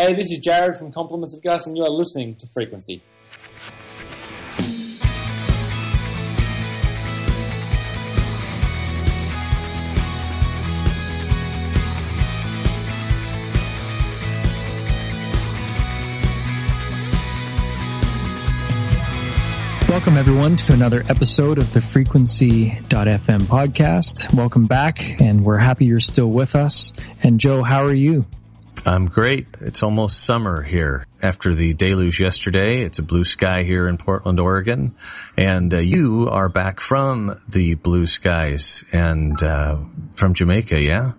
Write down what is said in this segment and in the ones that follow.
Hey, this is Jared from Compliments of Gus, and you are listening to Frequency. Welcome everyone to another episode of the frequency.fm podcast. Welcome back and we're happy you're still with us. And Joe, how are you? I'm great. It's almost summer here after the deluge yesterday. It's a blue sky here in Portland, Oregon. And uh, you are back from the blue skies and uh, from Jamaica, yeah?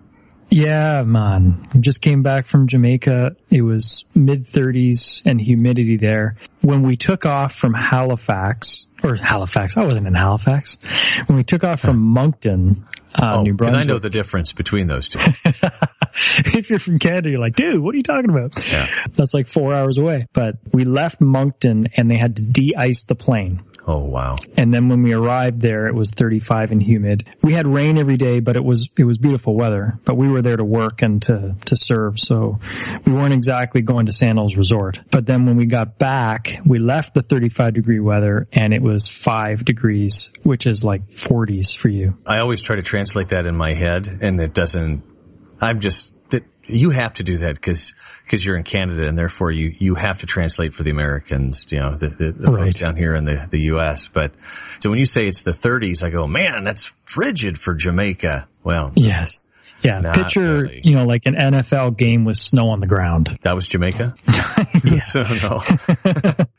Yeah, man. Just came back from Jamaica. It was mid 30s and humidity there. When we took off from Halifax, or Halifax, I wasn't in Halifax. When we took off from Moncton, uh, oh, New Brunswick. Because I know the difference between those two. if you're from Canada, you're like, dude, what are you talking about? Yeah. That's like four hours away. But we left Moncton and they had to de-ice the plane. Oh wow. And then when we arrived there, it was 35 and humid. We had rain every day, but it was, it was beautiful weather, but we were there to work and to, to serve. So we weren't exactly going to Sandals Resort. But then when we got back, we left the 35 degree weather and it was five degrees, which is like 40s for you. I always try to translate that in my head and it doesn't, I'm just, you have to do that because because you're in Canada and therefore you you have to translate for the Americans, you know, the, the, the right. folks down here in the the U.S. But so when you say it's the 30s, I go, man, that's frigid for Jamaica. Well, yes. Yeah, Not picture really. you know like an NFL game with snow on the ground. That was Jamaica. so no.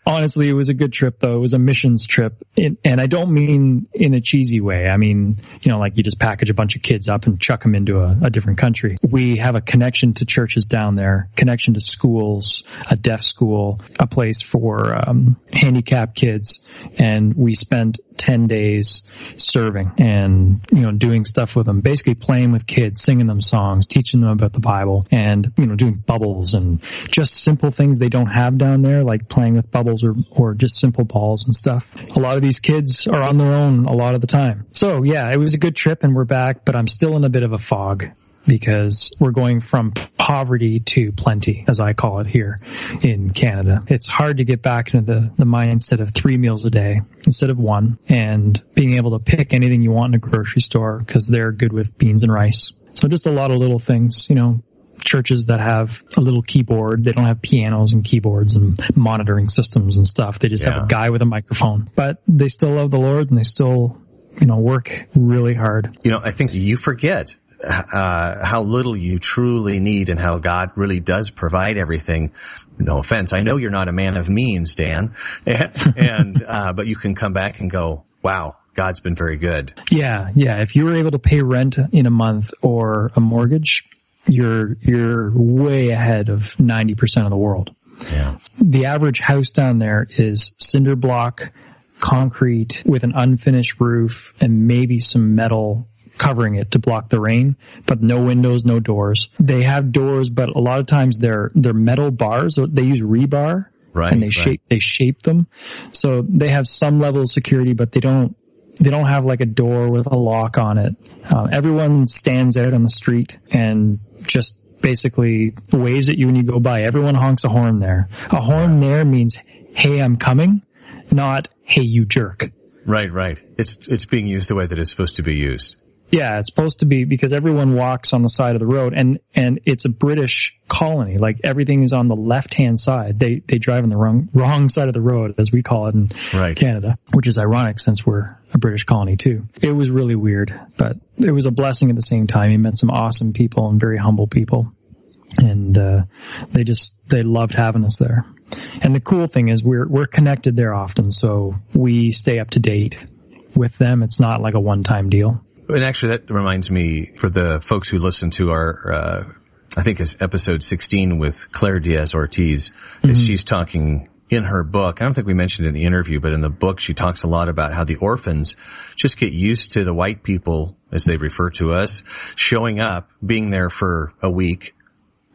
Honestly, it was a good trip though. It was a missions trip, it, and I don't mean in a cheesy way. I mean you know like you just package a bunch of kids up and chuck them into a, a different country. We have a connection to churches down there, connection to schools, a deaf school, a place for um, handicapped kids, and we spent 10 days serving and, you know, doing stuff with them, basically playing with kids, singing them songs, teaching them about the Bible and, you know, doing bubbles and just simple things they don't have down there, like playing with bubbles or, or just simple balls and stuff. A lot of these kids are on their own a lot of the time. So yeah, it was a good trip and we're back, but I'm still in a bit of a fog because we're going from poverty to plenty, as I call it here in Canada. It's hard to get back into the, the mindset of three meals a day instead of one and being able to pick anything you want in a grocery store because they're good with beans and rice. So just a lot of little things, you know, churches that have a little keyboard. They don't have pianos and keyboards and monitoring systems and stuff. They just yeah. have a guy with a microphone, but they still love the Lord and they still, you know, work really hard. You know, I think you forget uh, how little you truly need and how God really does provide everything. No offense. I know you're not a man of means, Dan, and, and uh, but you can come back and go, wow, God's been very good. Yeah. Yeah. If you were able to pay rent in a month or a mortgage, you're, you're way ahead of 90% of the world. Yeah. The average house down there is cinder block, concrete with an unfinished roof and maybe some metal covering it to block the rain, but no windows, no doors. They have doors, but a lot of times they're they're metal bars. They use rebar, right? And they right. shape they shape them, so they have some level of security, but they don't they don't have like a door with a lock on it. Uh, everyone stands out on the street and just basically waves at you when you go by. Everyone honks a horn there. A horn there means, "Hey, I'm coming," not "Hey, you jerk." Right, right. It's it's being used the way that it's supposed to be used. Yeah, it's supposed to be because everyone walks on the side of the road and, and it's a British colony. Like everything is on the left hand side. They, they drive on the wrong, wrong side of the road as we call it in right. Canada, which is ironic since we're a British colony too. It was really weird, but it was a blessing at the same time. He met some awesome people and very humble people. And, uh, they just, they loved having us there. And the cool thing is we're, we're connected there often. So we stay up to date with them. It's not like a one time deal. And actually, that reminds me for the folks who listen to our, uh, I think it's episode 16 with Claire Diaz Ortiz, mm-hmm. she's talking in her book. I don't think we mentioned it in the interview, but in the book, she talks a lot about how the orphans just get used to the white people, as they refer to us, showing up, being there for a week,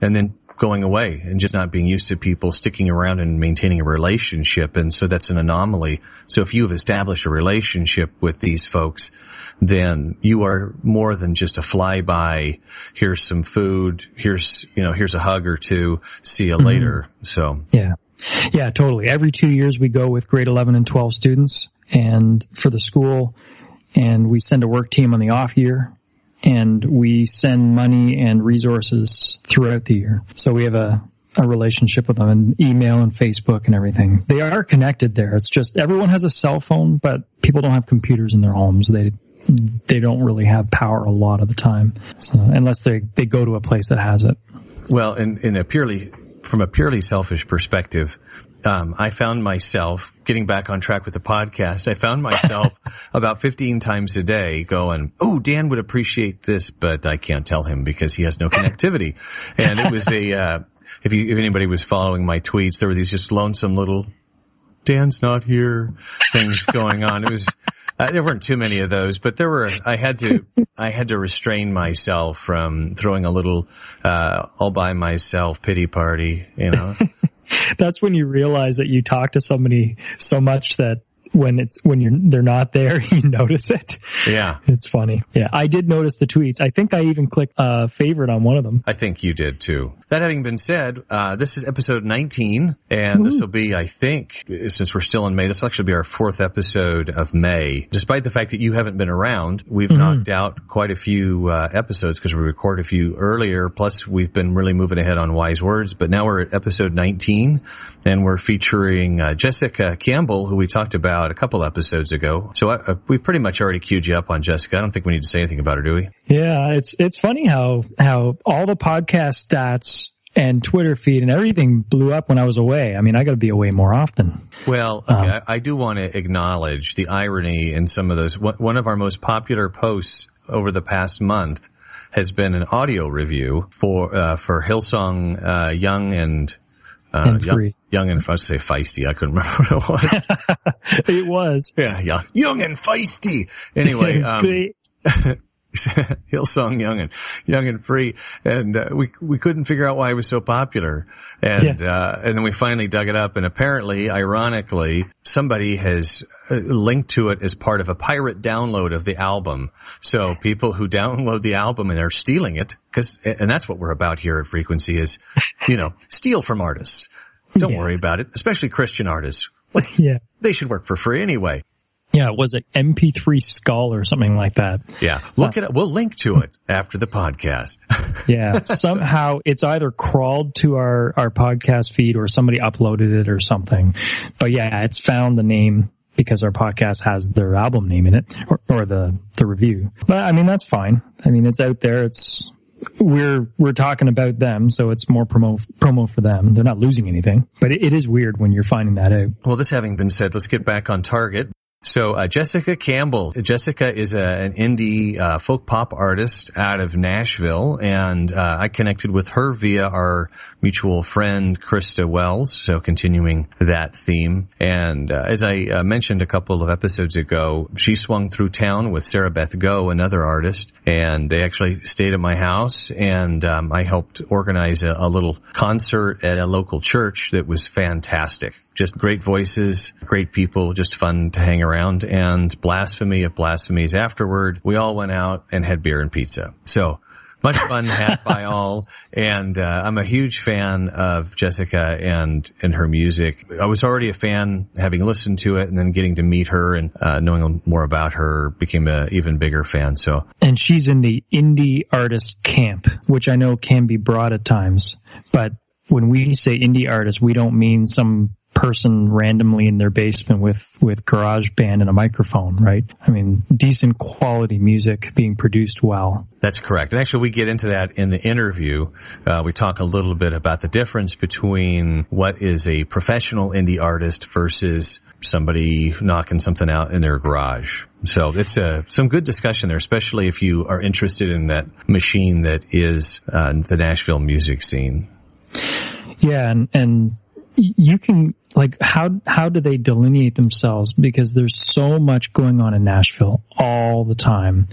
and then going away and just not being used to people sticking around and maintaining a relationship. And so that's an anomaly. So if you have established a relationship with these folks, then you are more than just a flyby. Here's some food. Here's, you know, here's a hug or two. See you mm-hmm. later. So. Yeah. Yeah, totally. Every two years we go with grade 11 and 12 students and for the school and we send a work team on the off year and we send money and resources throughout the year. So we have a, a relationship with them and email and Facebook and everything. They are connected there. It's just everyone has a cell phone, but people don't have computers in their homes. They they don't really have power a lot of the time, so, unless they they go to a place that has it. Well, in in a purely from a purely selfish perspective, um, I found myself getting back on track with the podcast. I found myself about 15 times a day going, Oh, Dan would appreciate this, but I can't tell him because he has no connectivity. and it was a, uh, if you, if anybody was following my tweets, there were these just lonesome little Dan's not here things going on. It was, uh, there weren't too many of those, but there were, I had to, I had to restrain myself from throwing a little, uh, all by myself pity party, you know. that's when you realize that you talk to somebody so much that when it's when you're they're not there, you notice it. Yeah, it's funny. Yeah, I did notice the tweets. I think I even clicked uh, favorite on one of them. I think you did too. That having been said, uh, this is episode 19, and Ooh. this will be, I think, since we're still in May, this will actually be our fourth episode of May. Despite the fact that you haven't been around, we've mm-hmm. knocked out quite a few uh, episodes because we recorded a few earlier. Plus, we've been really moving ahead on wise words. But now we're at episode 19, and we're featuring uh, Jessica Campbell, who we talked about a couple episodes ago. So uh, we pretty much already queued you up on Jessica. I don't think we need to say anything about her, do we? Yeah, it's it's funny how how all the podcast stats and Twitter feed and everything blew up when I was away. I mean, I got to be away more often. Well, okay, um, I, I do want to acknowledge the irony in some of those. One of our most popular posts over the past month has been an audio review for uh, for Hillsong uh, Young and uh, and young. Young and I was say feisty. I couldn't remember what it was. it was. Yeah, young, young and feisty. Anyway, um, Hillsong Young and Young and Free, and uh, we we couldn't figure out why it was so popular, and yes. uh, and then we finally dug it up, and apparently, ironically, somebody has uh, linked to it as part of a pirate download of the album. So people who download the album and are stealing it, because and that's what we're about here at Frequency is, you know, steal from artists. Don't yeah. worry about it, especially Christian artists. yeah. They should work for free anyway. Yeah, was it MP3 Skull or something like that? Yeah, look uh, it up. We'll link to it after the podcast. yeah, somehow it's either crawled to our, our podcast feed or somebody uploaded it or something. But yeah, it's found the name because our podcast has their album name in it or, or the, the review. But I mean, that's fine. I mean, it's out there. It's, we're we're talking about them, so it's more promo promo for them. They're not losing anything, but it, it is weird when you're finding that out. Well, this having been said, let's get back on target. So uh, Jessica Campbell. Jessica is a, an indie uh, folk pop artist out of Nashville, and uh, I connected with her via our mutual friend Krista Wells. So continuing that theme, and uh, as I uh, mentioned a couple of episodes ago, she swung through town with Sarah Beth Go, another artist, and they actually stayed at my house, and um, I helped organize a, a little concert at a local church that was fantastic just great voices, great people, just fun to hang around and blasphemy of blasphemies afterward. We all went out and had beer and pizza. So much fun had by all. And, uh, I'm a huge fan of Jessica and, and her music. I was already a fan having listened to it and then getting to meet her and, uh, knowing more about her became an even bigger fan. So. And she's in the indie artist camp, which I know can be broad at times, but when we say indie artist, we don't mean some person randomly in their basement with with garage band and a microphone, right? I mean, decent quality music being produced well. That's correct. And actually, we get into that in the interview. Uh, we talk a little bit about the difference between what is a professional indie artist versus somebody knocking something out in their garage. So it's a, uh, some good discussion there, especially if you are interested in that machine that is uh, the Nashville music scene. Yeah, and and you can like how how do they delineate themselves because there's so much going on in Nashville all the time.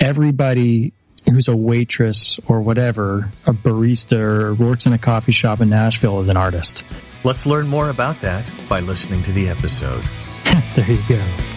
Everybody who's a waitress or whatever, a barista or works in a coffee shop in Nashville is an artist. Let's learn more about that by listening to the episode. there you go.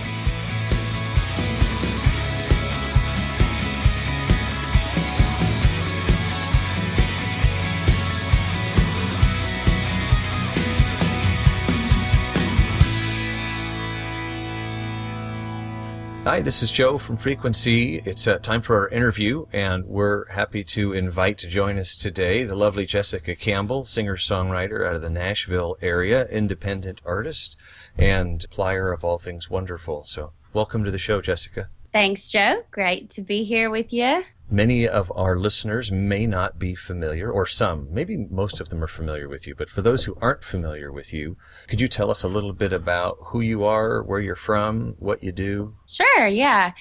Hi, this is Joe from Frequency. It's uh, time for our interview, and we're happy to invite to join us today the lovely Jessica Campbell, singer-songwriter out of the Nashville area, independent artist, and plier of all things wonderful. So, welcome to the show, Jessica. Thanks, Joe. Great to be here with you. Many of our listeners may not be familiar, or some, maybe most of them are familiar with you, but for those who aren't familiar with you, could you tell us a little bit about who you are, where you're from, what you do? Sure, yeah.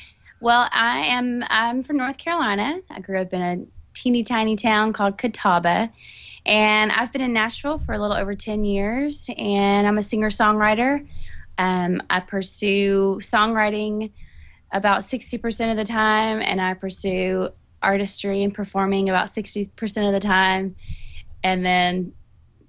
Well, I am I'm from North Carolina. I grew up in a teeny tiny town called Catawba. And I've been in Nashville for a little over 10 years, and I'm a singer songwriter. Um, I pursue songwriting about 60% of the time, and I pursue artistry and performing about 60% of the time. And then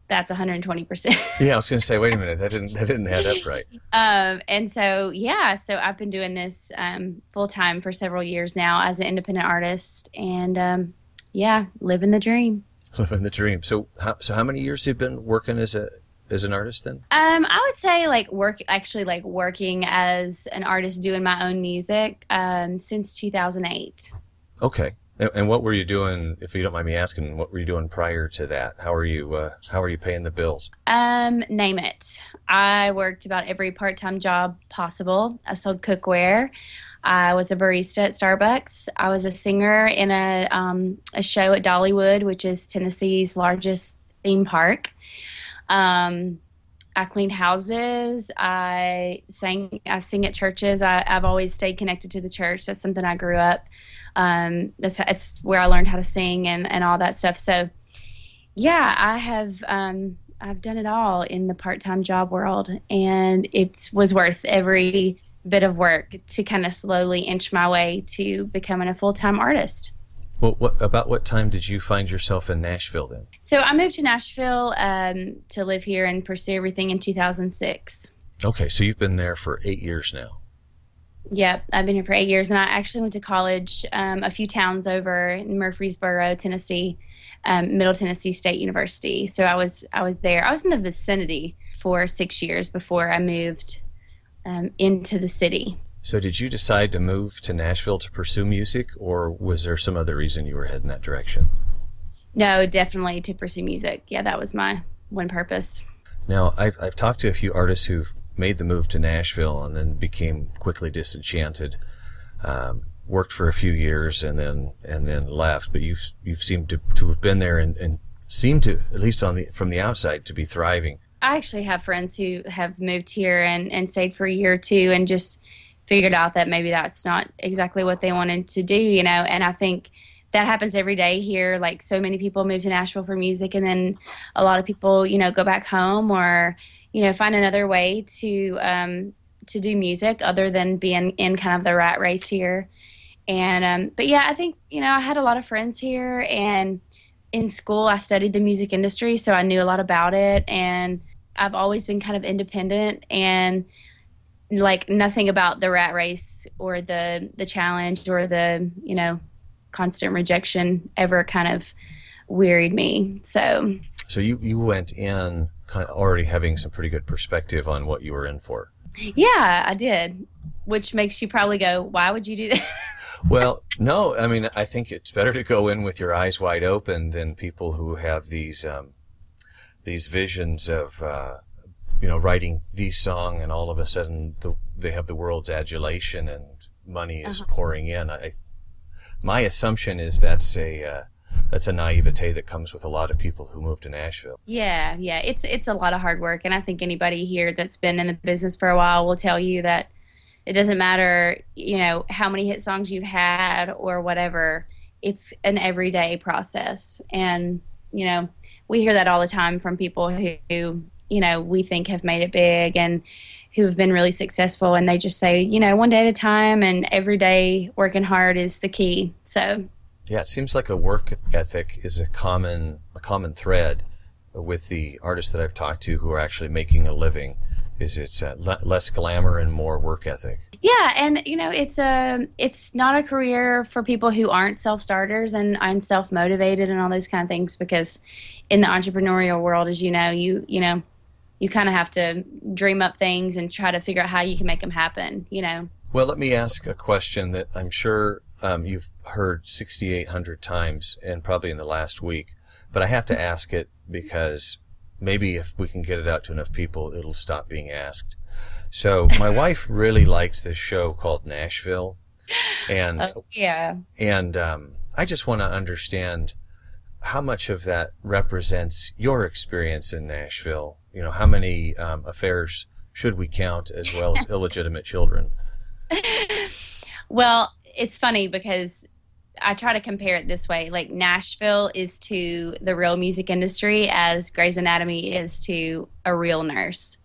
that's 120%. yeah, I was going to say, wait a minute, that didn't that didn't add up right. Um, and so yeah, so I've been doing this um, full time for several years now as an independent artist, and um, yeah, living the dream. Living the dream. So, how, so how many years have you been working as a as an artist then? Um, I would say like work actually like working as an artist doing my own music um, since 2008. Okay. And, and, what were you doing, if you don't mind me asking, what were you doing prior to that? How are you, uh, how are you paying the bills? Um, name it. I worked about every part-time job possible. I sold cookware. I was a barista at Starbucks. I was a singer in a, um, a show at Dollywood, which is Tennessee's largest theme park. Um, I cleaned houses. I sang. I sing at churches. I, have always stayed connected to the church. That's something I grew up. Um, that's that's where I learned how to sing and, and all that stuff. So, yeah, I have. Um, I've done it all in the part-time job world, and it was worth every bit of work to kind of slowly inch my way to becoming a full-time artist. Well, what, about what time did you find yourself in Nashville then? So I moved to Nashville um, to live here and pursue everything in 2006. Okay, so you've been there for eight years now. Yep, I've been here for eight years, and I actually went to college um, a few towns over in Murfreesboro, Tennessee, um, Middle Tennessee State University. So I was I was there. I was in the vicinity for six years before I moved um, into the city. So, did you decide to move to Nashville to pursue music, or was there some other reason you were heading that direction? No, definitely to pursue music. Yeah, that was my one purpose. Now, I've, I've talked to a few artists who've made the move to Nashville and then became quickly disenchanted. Um, worked for a few years and then and then left, but you've you've seemed to, to have been there and, and seem to at least on the from the outside to be thriving. I actually have friends who have moved here and, and stayed for a year or two and just figured out that maybe that's not exactly what they wanted to do, you know. And I think that happens every day here. Like so many people move to Nashville for music, and then a lot of people, you know, go back home or you know find another way to um, to do music other than being in kind of the rat race here. And um, but yeah, I think you know I had a lot of friends here, and in school I studied the music industry, so I knew a lot about it, and I've always been kind of independent and like nothing about the rat race or the the challenge or the you know constant rejection ever kind of wearied me. So so you you went in kind of already having some pretty good perspective on what you were in for. Yeah i did which makes you probably go why would you do that? Well no i mean i think it's better to go in with your eyes wide open than people who have these um, these visions of uh, you know, writing the song and all of a sudden the, they have the world's adulation and money is uh-huh. pouring in. I, my assumption is that's a, uh, that's a naivete that comes with a lot of people who move to Nashville. Yeah, yeah, it's it's a lot of hard work, and I think anybody here that's been in the business for a while will tell you that it doesn't matter, you know, how many hit songs you've had or whatever. It's an everyday process, and you know, we hear that all the time from people who, who you know we think have made it big and who have been really successful and they just say you know one day at a time and every day working hard is the key so Yeah, it seems like a work ethic is a common a common thread with the artists that I've talked to who are actually making a living. Is it's uh, less glamour and more work ethic. Yeah, and you know it's a it's not a career for people who aren't self starters and and self motivated and all those kind of things because in the entrepreneurial world, as you know, you you know you kind of have to dream up things and try to figure out how you can make them happen. You know. Well, let me ask a question that I'm sure um, you've heard 6,800 times and probably in the last week, but I have to ask it because maybe if we can get it out to enough people, it'll stop being asked. So my wife really likes this show called Nashville, and uh, yeah, and um, I just want to understand how much of that represents your experience in Nashville. You know, how many um, affairs should we count as well as illegitimate children? Well, it's funny because I try to compare it this way. Like Nashville is to the real music industry as Grey's Anatomy is to a real nurse.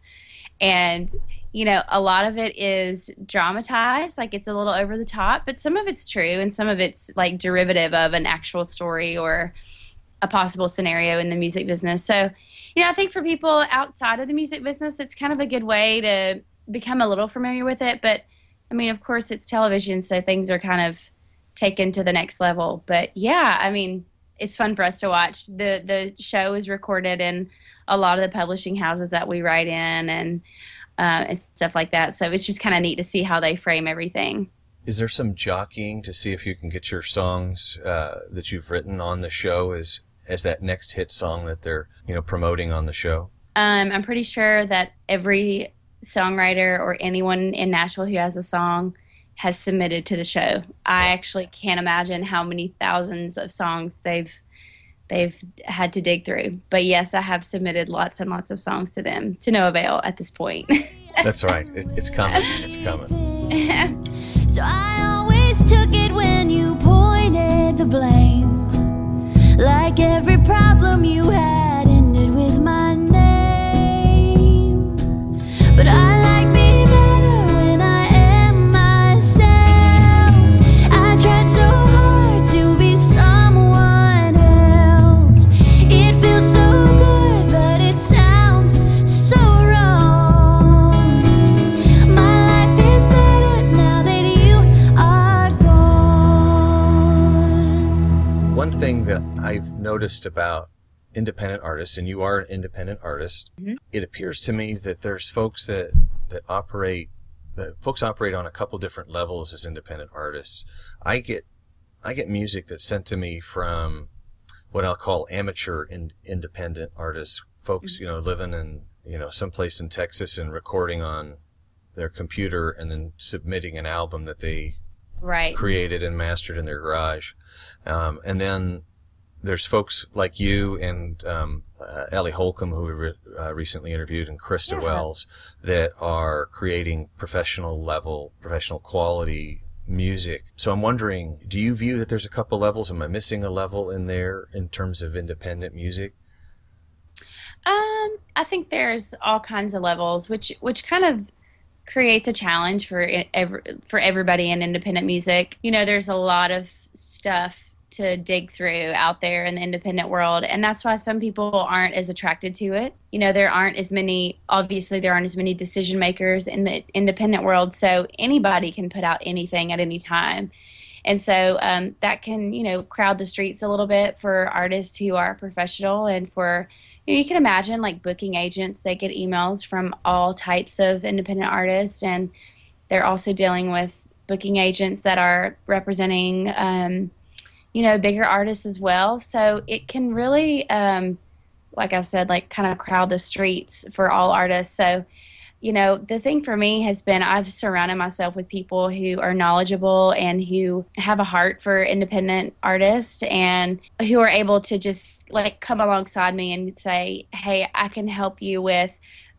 And you know, a lot of it is dramatized, like it's a little over the top, but some of it's true and some of it's like derivative of an actual story or a possible scenario in the music business. So, you know, I think for people outside of the music business, it's kind of a good way to become a little familiar with it. But I mean, of course, it's television, so things are kind of taken to the next level. But yeah, I mean, it's fun for us to watch. the The show is recorded in a lot of the publishing houses that we write in, and uh, and stuff like that. So it's just kind of neat to see how they frame everything. Is there some jockeying to see if you can get your songs uh, that you've written on the show as as that next hit song that they're you know promoting on the show? Um, I'm pretty sure that every songwriter or anyone in Nashville who has a song has submitted to the show. I actually can't imagine how many thousands of songs they've they've had to dig through. But yes, I have submitted lots and lots of songs to them to no avail at this point. That's right. It, it's coming. It's coming. so I always took it when you pointed the blame. Like every problem you had noticed about independent artists, and you are an independent artist, mm-hmm. it appears to me that there's folks that that operate that folks operate on a couple different levels as independent artists. I get I get music that's sent to me from what I'll call amateur and independent artists, folks, mm-hmm. you know, living in you know someplace in Texas and recording on their computer and then submitting an album that they right. created and mastered in their garage. Um, and then there's folks like you and um, uh, Ellie Holcomb, who we re- uh, recently interviewed, and Krista yeah. Wells, that are creating professional level, professional quality music. So I'm wondering, do you view that there's a couple levels? Am I missing a level in there in terms of independent music? Um, I think there's all kinds of levels, which which kind of creates a challenge for every, for everybody in independent music. You know, there's a lot of stuff to dig through out there in the independent world. And that's why some people aren't as attracted to it. You know there aren't as many obviously there aren't as many decision makers in the independent world. So anybody can put out anything at any time. And so um, that can you know crowd the streets a little bit for artists who are professional and for you, know, you can imagine like booking agents. They get emails from all types of independent artists and they're also dealing with booking agents that are representing um, you know bigger artists as well. So it can really um, like i said like kind of crowd the streets for all artists. So you know the thing for me has been i've surrounded myself with people who are knowledgeable and who have a heart for independent artists and who are able to just like come alongside me and say hey i can help you with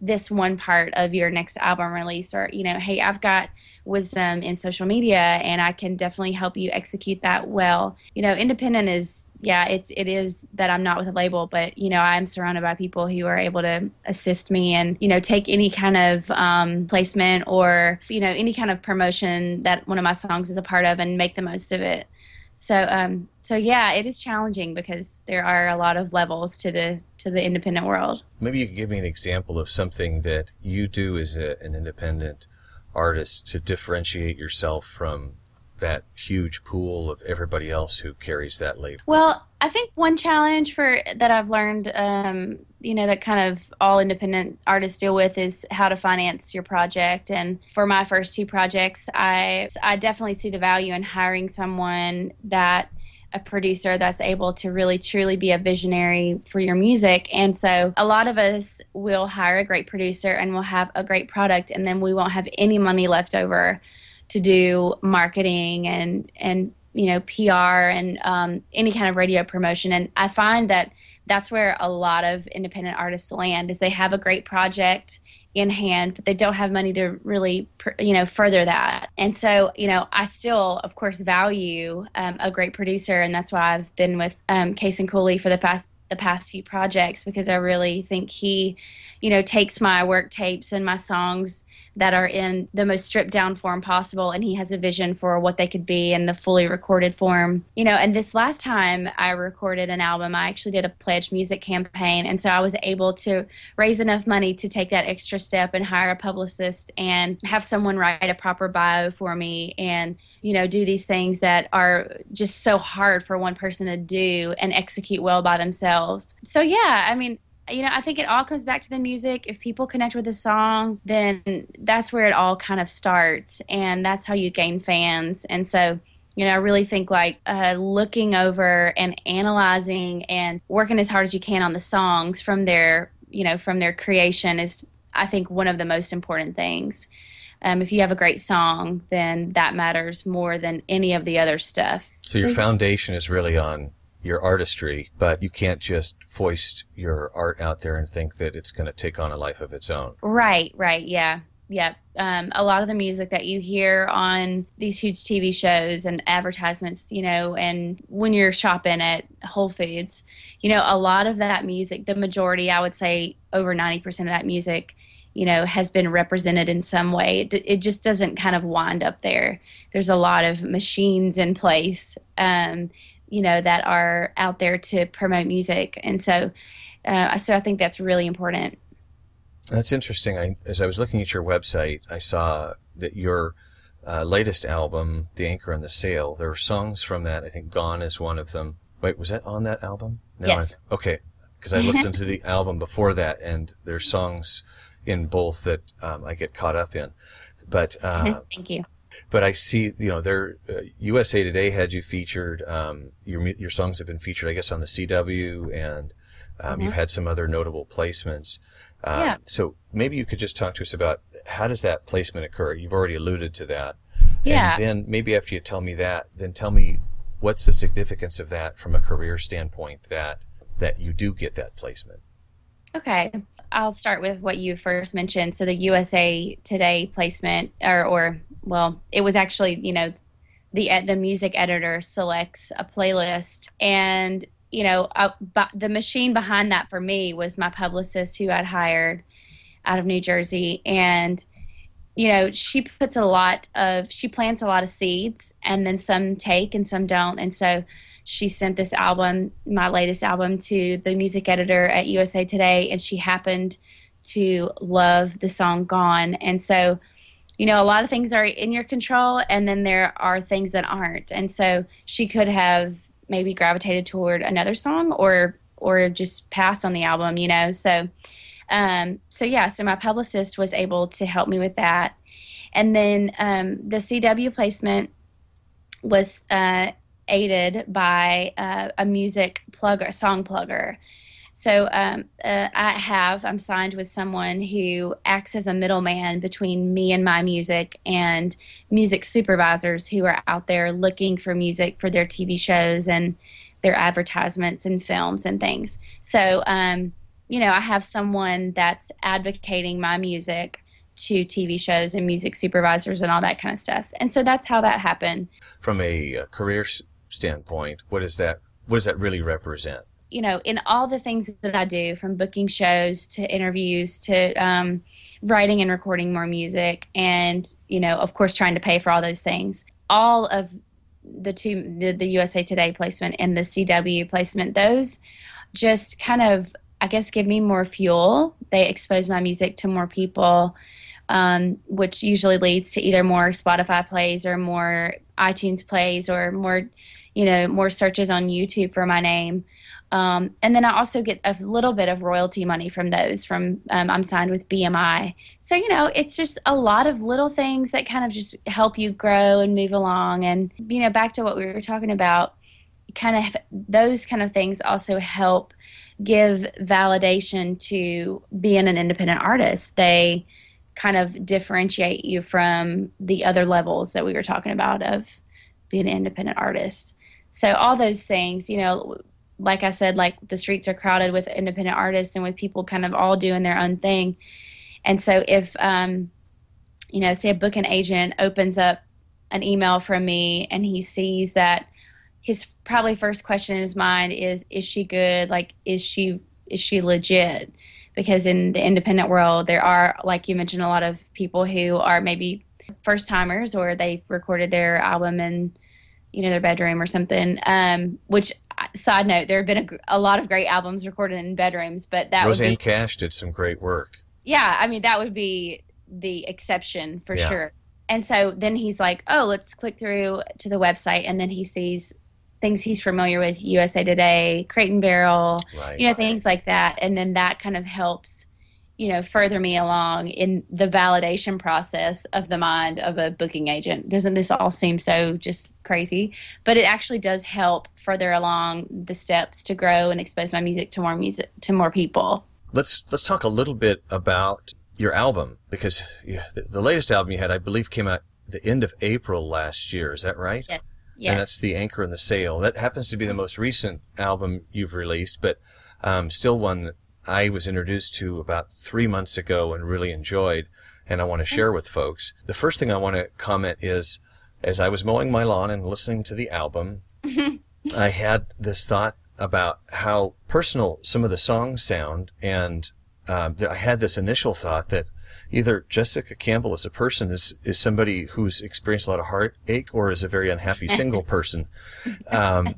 this one part of your next album release or you know hey i've got wisdom in social media and i can definitely help you execute that well. You know independent is yeah it's it is that i'm not with a label but you know i'm surrounded by people who are able to assist me and you know take any kind of um, placement or you know any kind of promotion that one of my songs is a part of and make the most of it So um, so yeah, it is challenging because there are a lot of levels to the to the independent world. Maybe you could give me an example of something that you do as a, an independent artist to differentiate yourself from that huge pool of everybody else who carries that label? Well, I think one challenge for that I've learned, um, you know, that kind of all independent artists deal with is how to finance your project. And for my first two projects, I I definitely see the value in hiring someone that a producer that's able to really truly be a visionary for your music. And so a lot of us will hire a great producer and we'll have a great product and then we won't have any money left over to do marketing and and you know PR and um, any kind of radio promotion. And I find that that's where a lot of independent artists land is they have a great project in hand, but they don't have money to really, you know, further that. And so, you know, I still, of course, value um, a great producer, and that's why I've been with um, and Cooley for the past the past few projects because I really think he, you know, takes my work tapes and my songs that are in the most stripped down form possible and he has a vision for what they could be in the fully recorded form. You know, and this last time I recorded an album, I actually did a pledge music campaign and so I was able to raise enough money to take that extra step and hire a publicist and have someone write a proper bio for me and, you know, do these things that are just so hard for one person to do and execute well by themselves. So yeah, I mean, you know, I think it all comes back to the music. If people connect with the song, then that's where it all kind of starts, and that's how you gain fans. And so, you know, I really think like uh, looking over and analyzing and working as hard as you can on the songs from their, you know, from their creation is, I think, one of the most important things. Um, if you have a great song, then that matters more than any of the other stuff. So your foundation is really on your artistry, but you can't just foist your art out there and think that it's going to take on a life of its own. Right, right, yeah. Yeah, um, a lot of the music that you hear on these huge TV shows and advertisements, you know, and when you're shopping at Whole Foods, you know, a lot of that music, the majority, I would say over 90% of that music, you know, has been represented in some way. It, it just doesn't kind of wind up there. There's a lot of machines in place um, you know that are out there to promote music. And so uh, so i think that's really important. That's interesting. I, as i was looking at your website i saw that your uh, latest album the anchor and the sail there were songs from that. I think gone is one of them. Wait was that on that album? No yes. Okay. Because i listened to the album before that and there's songs in both that um, i get caught up in. But uh, thank you but I see, you know, their uh, USA Today had you featured. Um, your your songs have been featured, I guess, on the CW, and um, mm-hmm. you've had some other notable placements. Um, yeah. So maybe you could just talk to us about how does that placement occur? You've already alluded to that. Yeah. And then maybe after you tell me that, then tell me what's the significance of that from a career standpoint that that you do get that placement. Okay. I'll start with what you first mentioned. So the USA Today placement, or, or well, it was actually you know the the music editor selects a playlist, and you know uh, the machine behind that for me was my publicist who I'd hired out of New Jersey, and you know she puts a lot of she plants a lot of seeds, and then some take and some don't, and so she sent this album, my latest album, to the music editor at USA Today, and she happened to love the song Gone. And so, you know, a lot of things are in your control, and then there are things that aren't. And so she could have maybe gravitated toward another song or or just pass on the album, you know. So um so yeah, so my publicist was able to help me with that. And then um the CW placement was uh aided by uh, a music plugger, song plugger. So um, uh, I have, I'm signed with someone who acts as a middleman between me and my music and music supervisors who are out there looking for music for their TV shows and their advertisements and films and things. So, um, you know, I have someone that's advocating my music to TV shows and music supervisors and all that kind of stuff. And so that's how that happened. From a uh, career standpoint, what does that what does that really represent? You know, in all the things that I do, from booking shows to interviews to um, writing and recording more music, and you know, of course, trying to pay for all those things. All of the two the, the USA Today placement and the CW placement, those just kind of I guess give me more fuel. They expose my music to more people, um, which usually leads to either more Spotify plays or more iTunes plays or more, you know, more searches on YouTube for my name. Um, and then I also get a little bit of royalty money from those. From um, I'm signed with BMI, so you know it's just a lot of little things that kind of just help you grow and move along. And you know, back to what we were talking about, kind of those kind of things also help give validation to being an independent artist. They kind of differentiate you from the other levels that we were talking about of being an independent artist. So all those things, you know, like I said, like the streets are crowded with independent artists and with people kind of all doing their own thing. And so if, um, you know, say a booking agent opens up an email from me and he sees that his probably first question in his mind is, is she good? Like, is she, is she legit? Because in the independent world, there are, like you mentioned, a lot of people who are maybe first timers or they recorded their album in, you know, their bedroom or something. Um, which side note, there have been a, a, lot of great albums recorded in bedrooms, but that Rosanne be, Cash did some great work. Yeah, I mean that would be the exception for yeah. sure. And so then he's like, "Oh, let's click through to the website," and then he sees things he's familiar with: USA Today, Crate and Barrel, right, you know, right. things like that, and then that kind of helps you know further me along in the validation process of the mind of a booking agent. Doesn't this all seem so just crazy? But it actually does help further along the steps to grow and expose my music to more music to more people. Let's let's talk a little bit about your album because yeah, the, the latest album you had i believe came out the end of april last year. Is that right? Yes. Yes. And that's the anchor and the sail. That happens to be the most recent album you've released, but um, still one I was introduced to about three months ago and really enjoyed, and I want to share with folks. The first thing I want to comment is, as I was mowing my lawn and listening to the album, I had this thought about how personal some of the songs sound, and uh, I had this initial thought that either Jessica Campbell as a person is, is somebody who's experienced a lot of heartache or is a very unhappy single person. Um,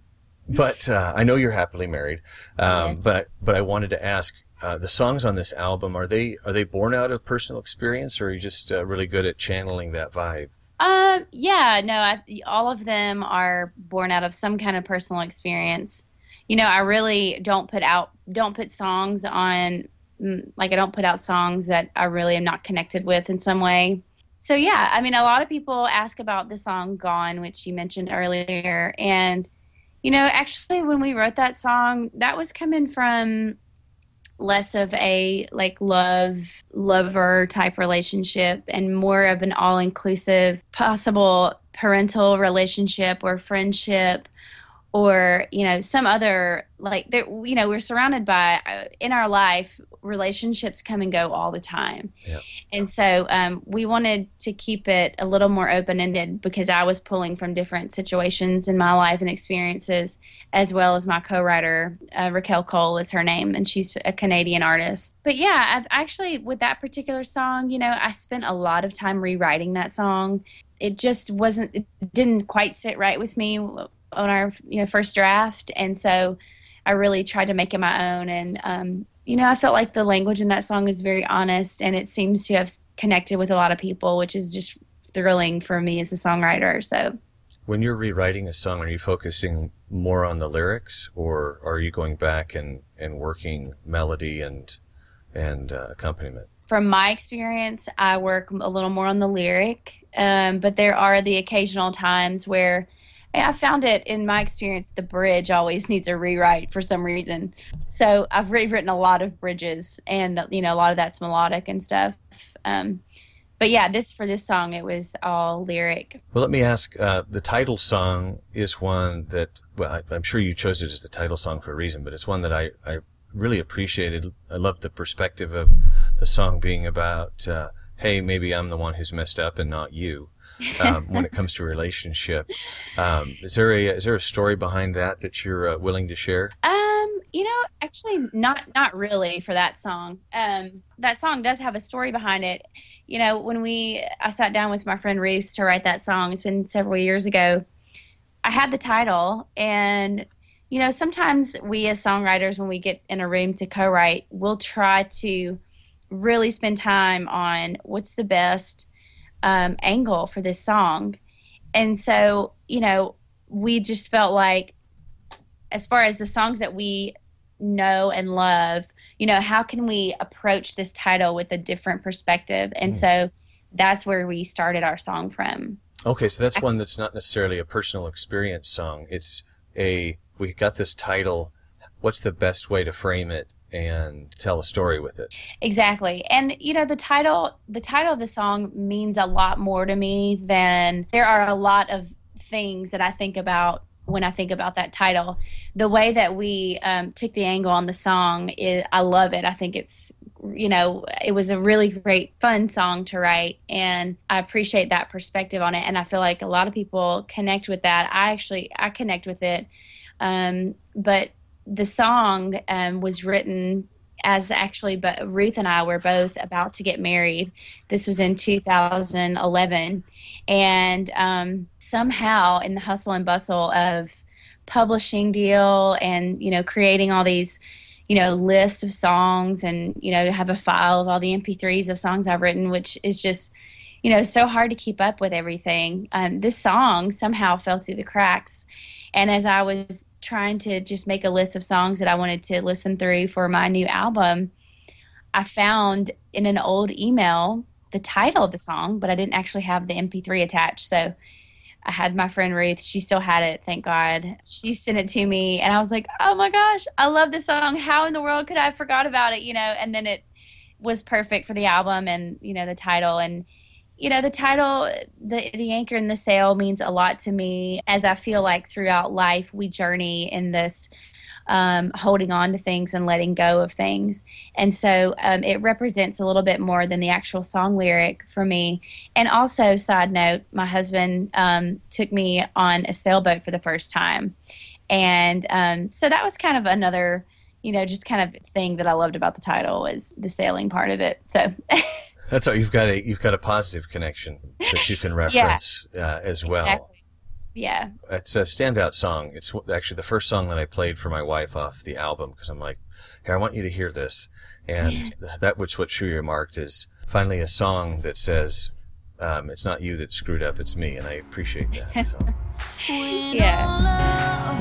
but uh, I know you're happily married. Um, yes. But but I wanted to ask. Uh, the songs on this album are they are they born out of personal experience or are you just uh, really good at channeling that vibe uh, yeah no I, all of them are born out of some kind of personal experience you know i really don't put out don't put songs on mm, like i don't put out songs that i really am not connected with in some way so yeah i mean a lot of people ask about the song gone which you mentioned earlier and you know, actually, when we wrote that song, that was coming from less of a like love lover type relationship and more of an all inclusive possible parental relationship or friendship or you know some other like there you know we're surrounded by uh, in our life relationships come and go all the time. Yep. and so um, we wanted to keep it a little more open-ended because i was pulling from different situations in my life and experiences as well as my co-writer uh, raquel cole is her name and she's a canadian artist. But yeah i've actually with that particular song you know i spent a lot of time rewriting that song. It just wasn't it didn't quite sit right with me on our you know first draft, and so I really tried to make it my own. And um, you know, I felt like the language in that song is very honest, and it seems to have connected with a lot of people, which is just thrilling for me as a songwriter. So. When you're rewriting a song, are you focusing more on the lyrics, or are you going back and, and working melody and and uh, accompaniment? From my experience, I work a little more on the lyric, um, but there are the occasional times where I found it in my experience, the bridge always needs a rewrite for some reason. So I've rewritten a lot of bridges, and you know, a lot of that's melodic and stuff. Um, but yeah, this for this song, it was all lyric. Well, let me ask. Uh, the title song is one that, well, I, am sure you chose it as the title song for a reason, but it's one that I, I really appreciated. I love the perspective of the song being about, uh, hey, maybe I'm the one who's messed up and not you um, when it comes to relationship. Um, is there a is there a story behind that that you're uh, willing to share? Um, you know, actually, not not really for that song. Um, that song does have a story behind it. You know, when we I sat down with my friend Reese to write that song. It's been several years ago. I had the title, and you know, sometimes we as songwriters, when we get in a room to co-write, we'll try to really spend time on what's the best um, angle for this song. And so, you know, we just felt like, as far as the songs that we know and love, you know, how can we approach this title with a different perspective? And mm. so that's where we started our song from. Okay, so that's one that's not necessarily a personal experience song. It's a, we got this title. What's the best way to frame it and tell a story with it? Exactly. And you know, the title the title of the song means a lot more to me than there are a lot of things that I think about when I think about that title. The way that we um, took the angle on the song, is, I love it. I think it's, you know, it was a really great, fun song to write. And I appreciate that perspective on it. And I feel like a lot of people connect with that. I actually, I connect with it. Um, but the song um, was written as actually but Ruth and I were both about to get married. This was in 2011 and um, somehow in the hustle and bustle of publishing deal and you know creating all these you know list of songs and you know have a file of all the mp3s of songs i've written which is just you know so hard to keep up with everything. Um, this song somehow fell through the cracks. And as i was trying to just make a list of songs that i wanted to listen through for my new album i found in an old email the title of the song, but I didn't actually have the MP3 attached. So I had my friend Ruth. She still had it, thank God. She sent it to me, and I was like, "Oh my gosh, I love this song! How in the world could I have forgot about it?" You know. And then it was perfect for the album, and you know the title, and you know the title, the the anchor in the sail means a lot to me, as I feel like throughout life we journey in this um, holding on to things and letting go of things. And so um, it represents a little bit more than the actual song lyric for me. And also, side note, my husband um, took me on a sailboat for the first time. And um, so that was kind of another, you know, just kind of thing that I loved about the title was the sailing part of it. So. That's how you've got a you've got a positive connection that you can reference yeah. uh, as well. Exactly yeah. It's a standout song. It's actually the first song that I played for my wife off the album because I'm like, here, I want you to hear this. And that which what Shuya remarked is finally a song that says, um, it's not you that screwed up, it's me. And I appreciate that. So. yeah.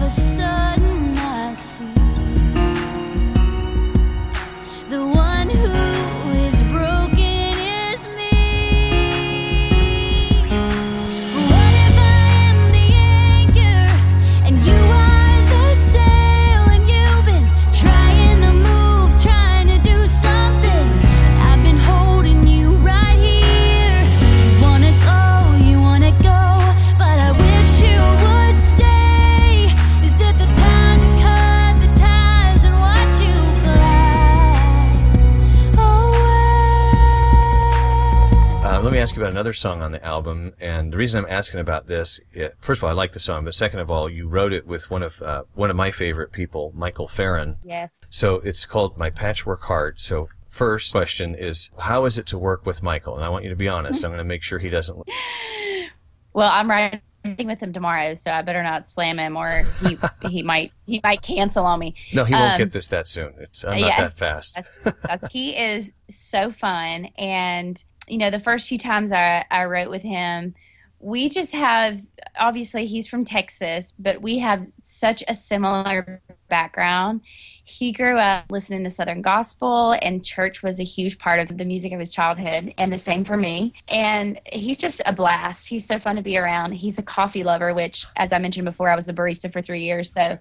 Ask you about another song on the album, and the reason I'm asking about this, it, first of all, I like the song, but second of all, you wrote it with one of uh, one of my favorite people, Michael Farren. Yes. So it's called My Patchwork Heart. So first question is, how is it to work with Michael? And I want you to be honest. I'm going to make sure he doesn't. well, I'm writing with him tomorrow, so I better not slam him, or he he might he might cancel on me. No, he won't um, get this that soon. It's I'm not yeah, that fast. that's, that's, he is so fun, and you know, the first few times I, I wrote with him, we just have obviously he's from Texas, but we have such a similar background. He grew up listening to Southern gospel, and church was a huge part of the music of his childhood, and the same for me. And he's just a blast. He's so fun to be around. He's a coffee lover, which, as I mentioned before, I was a barista for three years. So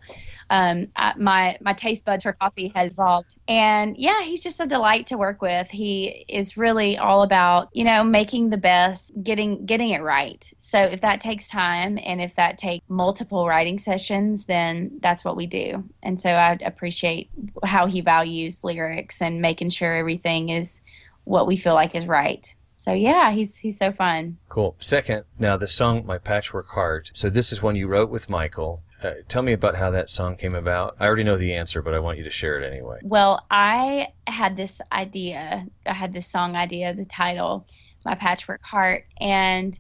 um, I, my my taste buds for coffee has evolved. And yeah, he's just a delight to work with. He is really all about you know making the best, getting getting it right. So if that takes time, and if that takes multiple writing sessions, then that's what we do. And so I appreciate how he values lyrics and making sure everything is what we feel like is right. So yeah, he's he's so fun. Cool. Second, now the song "My Patchwork Heart." So this is one you wrote with Michael. Uh, tell me about how that song came about. I already know the answer, but I want you to share it anyway. Well, I had this idea. I had this song idea, the title, "My Patchwork Heart," and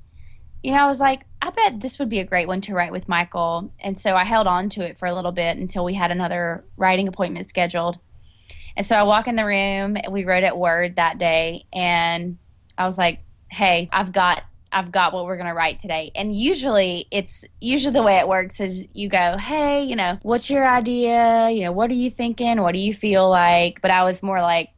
you know, I was like, I bet this would be a great one to write with Michael. And so I held on to it for a little bit until we had another writing appointment scheduled. And so I walk in the room. We wrote at Word that day, and I was like, "Hey, I've got I've got what we're going to write today. And usually it's usually the way it works is you go, Hey, you know, what's your idea? You know, what are you thinking? What do you feel like? But I was more like,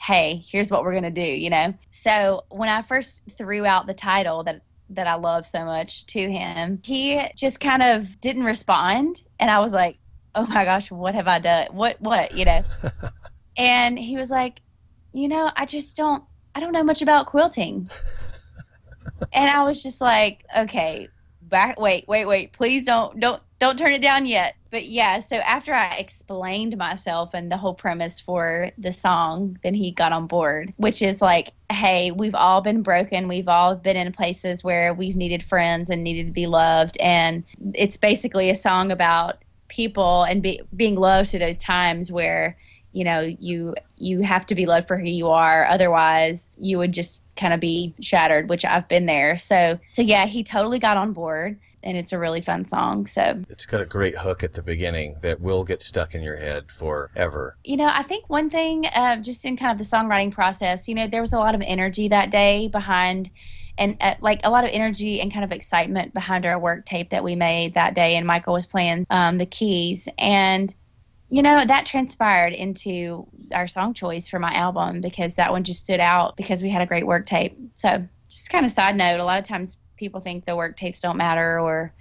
Hey, here's what we're going to do, you know? So when I first threw out the title that, that I love so much to him, he just kind of didn't respond. And I was like, Oh my gosh, what have I done? What, what, you know? and he was like, you know, I just don't, I don't know much about quilting and I was just like, okay, back wait, wait, wait, please don't don't don't turn it down yet. But yeah, so after I explained myself and the whole premise for the song, then he got on board, which is like, hey, we've all been broken. We've all been in places where we've needed friends and needed to be loved. And it's basically a song about people and be, being loved to those times where you know you you have to be loved for who you are otherwise you would just kind of be shattered, which I've been there. So, so yeah, he totally got on board and it's a really fun song. So it's got a great hook at the beginning that will get stuck in your head forever. You know, I think one thing, uh, just in kind of the songwriting process, you know, there was a lot of energy that day behind. And uh, like a lot of energy and kind of excitement behind our work tape that we made that day, and Michael was playing um, the keys, and you know, that transpired into our song choice for my album because that one just stood out because we had a great work tape. So, just kind of side note, a lot of times people think the work tapes don't matter or,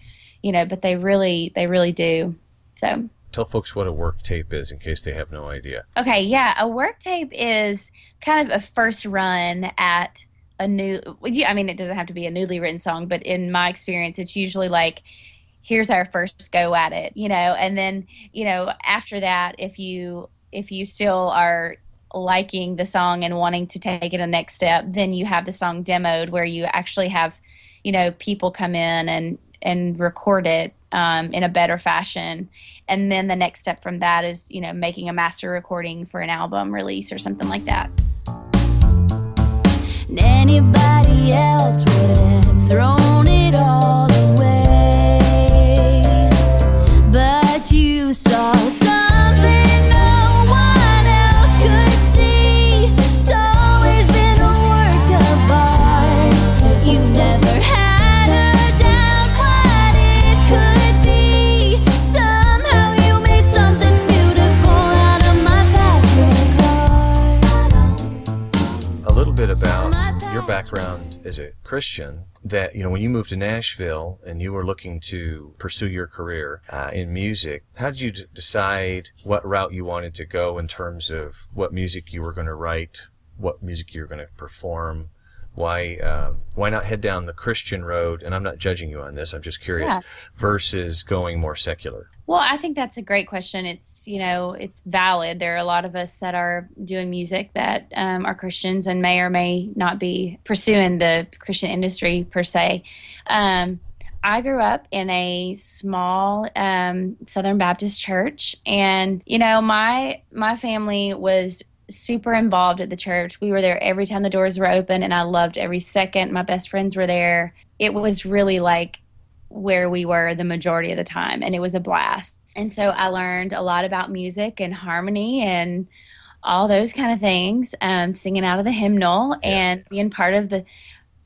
you know, but they really, they really do. So, tell folks what a work tape is in case they have no idea. Okay, yeah, a work tape is kind of a first run at a new I mean it doesn't have to be a newly written song, but in my experience it's usually like here's our first go at it you know? And then you know after that if you if you still are liking the song and wanting to take it a next step then you have the song demoed where you actually have you know people come in and and record it um, in a better fashion. And then the next step from that is you know making a master recording for an album release or something like that. Anybody else would have thrown it all you saw something no one else could see. It's always been a work of art. You never had a doubt what it could be. Somehow you made something beautiful out of my backyard. A little bit about background as a Christian that you know when you moved to Nashville and you were looking to pursue your career uh, in music, how did you d- decide what route you wanted to go in terms of what music you were going to write, what music you were going to perform? Why uh, why not head down the Christian road? And I'm not judging you on this. I'm just curious. Yeah. Versus going more secular. Well, I think that's a great question. It's you know it's valid. There are a lot of us that are doing music that um, are Christians and may or may not be pursuing the Christian industry per se. Um, I grew up in a small um, Southern Baptist church, and you know my my family was super involved at the church. We were there every time the doors were open, and I loved every second. My best friends were there. It was really like where we were the majority of the time and it was a blast. And so i learned a lot about music and harmony and all those kind of things um, singing out of the hymnal yeah. and being part of the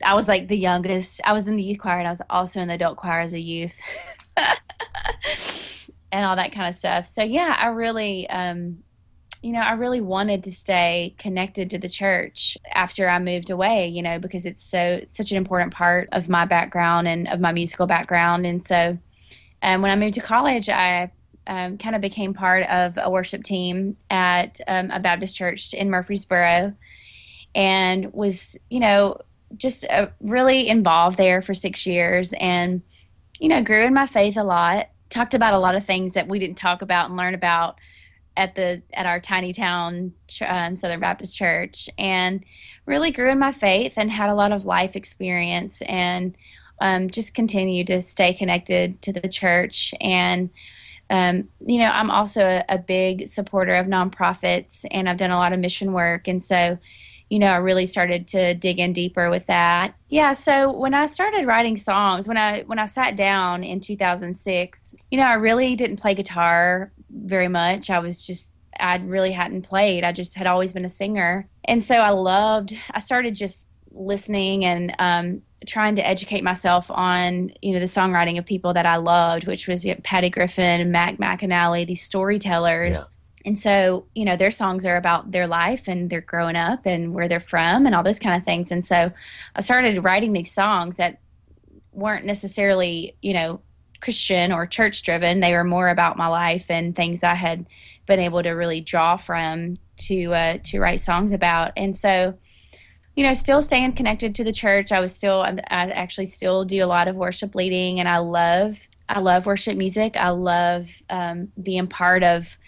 i was like the youngest. I was in the youth choir and i was also in the adult choir as a youth. And all that kind of stuff. So yeah i really um, you know, I really wanted to stay connected to the church after I moved away, you know, because it's so such an important part of my background and of my musical background. And so um, when I moved to college, I um, kind of became part of a worship team at um, a Baptist church in Murfreesboro and was, you know, just uh, really involved there for six years and, you know, grew in my faith a lot, talked about a lot of things that we didn't talk about and learn about at the at our tiny town um, Southern Baptist Church, and really grew in my faith and had a lot of life experience, and um, just continue to stay connected to the church. And um, you know, I'm also a, a, big supporter of nonprofits, and I've done a lot of mission work, and so you know, I really started to dig in deeper with that. Yeah, so when I started writing songs, when I when I sat down in 2006, you know, I really didn't play guitar very much. I was just I really hadn't played. I just had always been a singer. And so I loved I started just listening and um, trying to educate myself on you know the songwriting of people that I loved, which was you know, Patty Griffin Mac McAnally, these storytellers. Yeah. And so, you know, their songs are about their life and their growing up and where they're from and all those kind of things. And so I started writing these songs that weren't necessarily, you know, Christian or church driven. They were more about my life and things I had been able to really draw from to uh, to write songs about. And so, you know, still staying connected to the church. I was still, I actually still do a lot of worship leading, and I love, I love worship music. I love um, being part of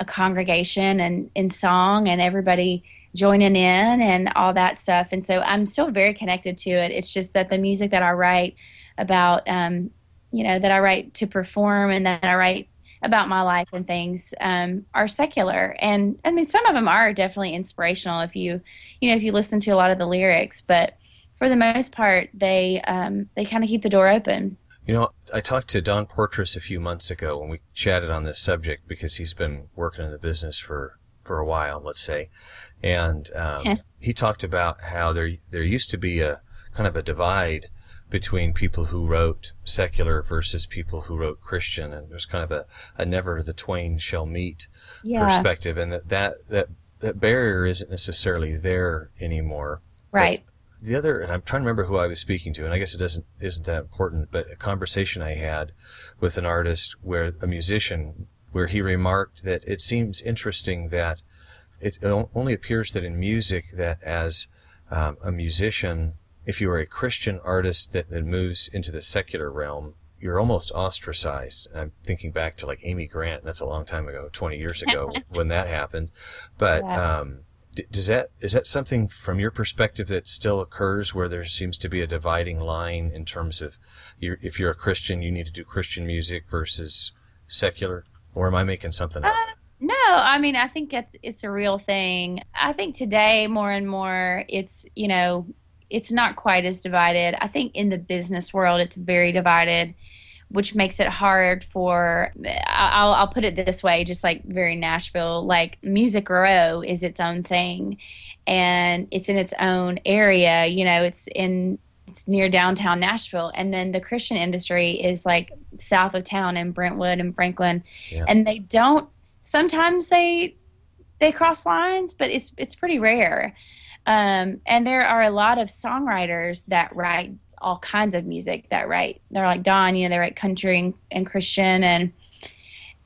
a congregation and in song and everybody joining in and all that stuff. And so I'm still very connected to it. It's just that the music that I write about, um, you know, that I write to perform and that I write about my life and things um, are secular. And I mean, some of them are definitely inspirational if you, you know, if you listen to a lot of the lyrics. But for the most part, they um, they kind of keep the door open. You know, I talked to Don Poythress a few months ago when we chatted on this subject because he's been working in the business for, for a while, let's say. And um, yeah. he talked about how there there used to be a kind of a divide between people who wrote secular versus people who wrote Christian, and there's kind of a, a never the twain shall meet yeah. perspective, and that, that that that barrier isn't necessarily there anymore. Right. But the other, and I'm trying to remember who I was speaking to, and I guess it doesn't isn't that important, but a conversation I had with an artist where a musician where he remarked that it seems interesting that it only appears that in music that as um, a musician, if you are a Christian artist that then moves into the secular realm, you're almost ostracized. I'm thinking back to like Amy Grant, and that's a long time ago, 20 years ago when that happened. But yeah. um, does that is that something from your perspective that still occurs where there seems to be a dividing line in terms of you're, if you're a Christian you need to do Christian music versus secular or am I making something up? Uh, no, I mean I think it's it's a real thing. I think today more and more it's you know it's not quite as divided. I think in the business world it's very divided which makes it hard for I'll, I'll put it this way just like very nashville like music row is its own thing and it's in its own area you know it's in it's near downtown nashville and then the christian industry is like south of town in brentwood and franklin yeah. and they don't sometimes they they cross lines but it's it's pretty rare um, and there are a lot of songwriters that write all kinds of music that write. They're like Don, you know, they write country and, and Christian and,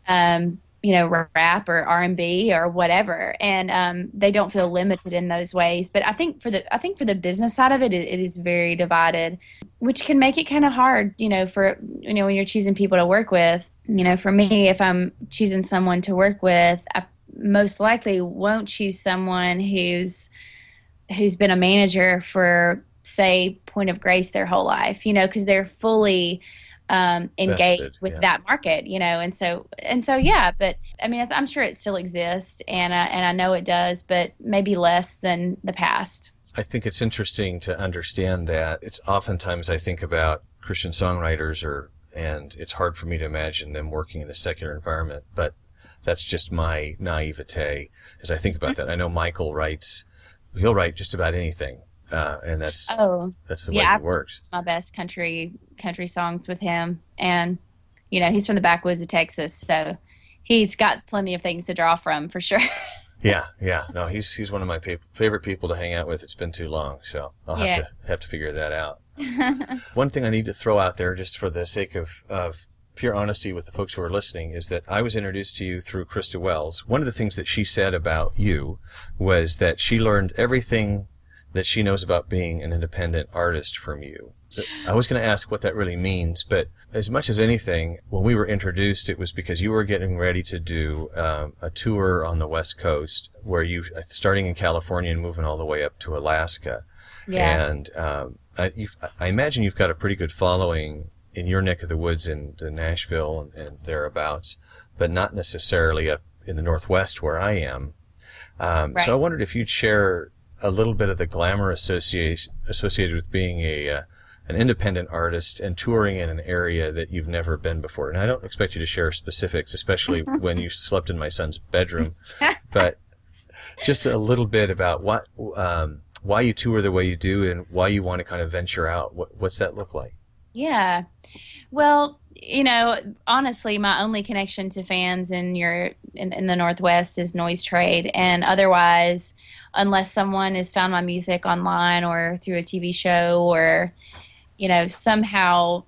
um, you know, rap or R and B or whatever, and um, they don't feel limited in those ways. But I think for the I think for the business side of it, it, it is very divided, which can make it kind of hard, you know, for you know when you're choosing people to work with. You know, for me, if I'm choosing someone to work with, I most likely won't choose someone who's who's been a manager for say point of grace their whole life you know because they're fully um, engaged Vested, with yeah. that market you know and so and so yeah but i mean i'm sure it still exists and I, and i know it does but maybe less than the past. I think it's interesting to understand that. It's oftentimes i think about christian songwriters or and it's hard for me to imagine them working in a secular environment but that's just my naivete as i think about that. I know michael writes he'll write just about anything uh, and that's oh that's the yeah, way it works. My best country country songs with him, and you know he's from the backwoods of Texas, so he's got plenty of things to draw from for sure. yeah, yeah. No, he's he's one of my pa- favorite people to hang out with. It's been too long, so I'll have yeah. to have to figure that out. one thing I need to throw out there, just for the sake of of pure honesty with the folks who are listening is that I was introduced to you through Krista Wells. One of the things that she said about you was that she learned everything that she knows about being an independent artist from you. I was going to ask what that really means, but as much as anything, when we were introduced, it was because you were getting ready to do um, a tour on the West Coast, where you starting in California and moving all the way up to Alaska. Yeah. And um, I, I, imagine you've got a pretty good following in your neck of the woods in, Nashville and, and, thereabouts, but not necessarily up in the Northwest where I am. Um, right. So I wondered if you'd share a little bit of the glamour associated associated with being a uh, an independent artist and touring in an area that you've never been before. And I don't expect you to share specifics, especially when you slept in my son's bedroom, but just a little bit about what um, why you tour the way you do and why you want to kind of venture out. What, what's that look like? Yeah. Well, you know, honestly, my only connection to fans in your in, in the Northwest is Noise Trade, and otherwise, unless someone has found my music online or through a TV show or, you know, somehow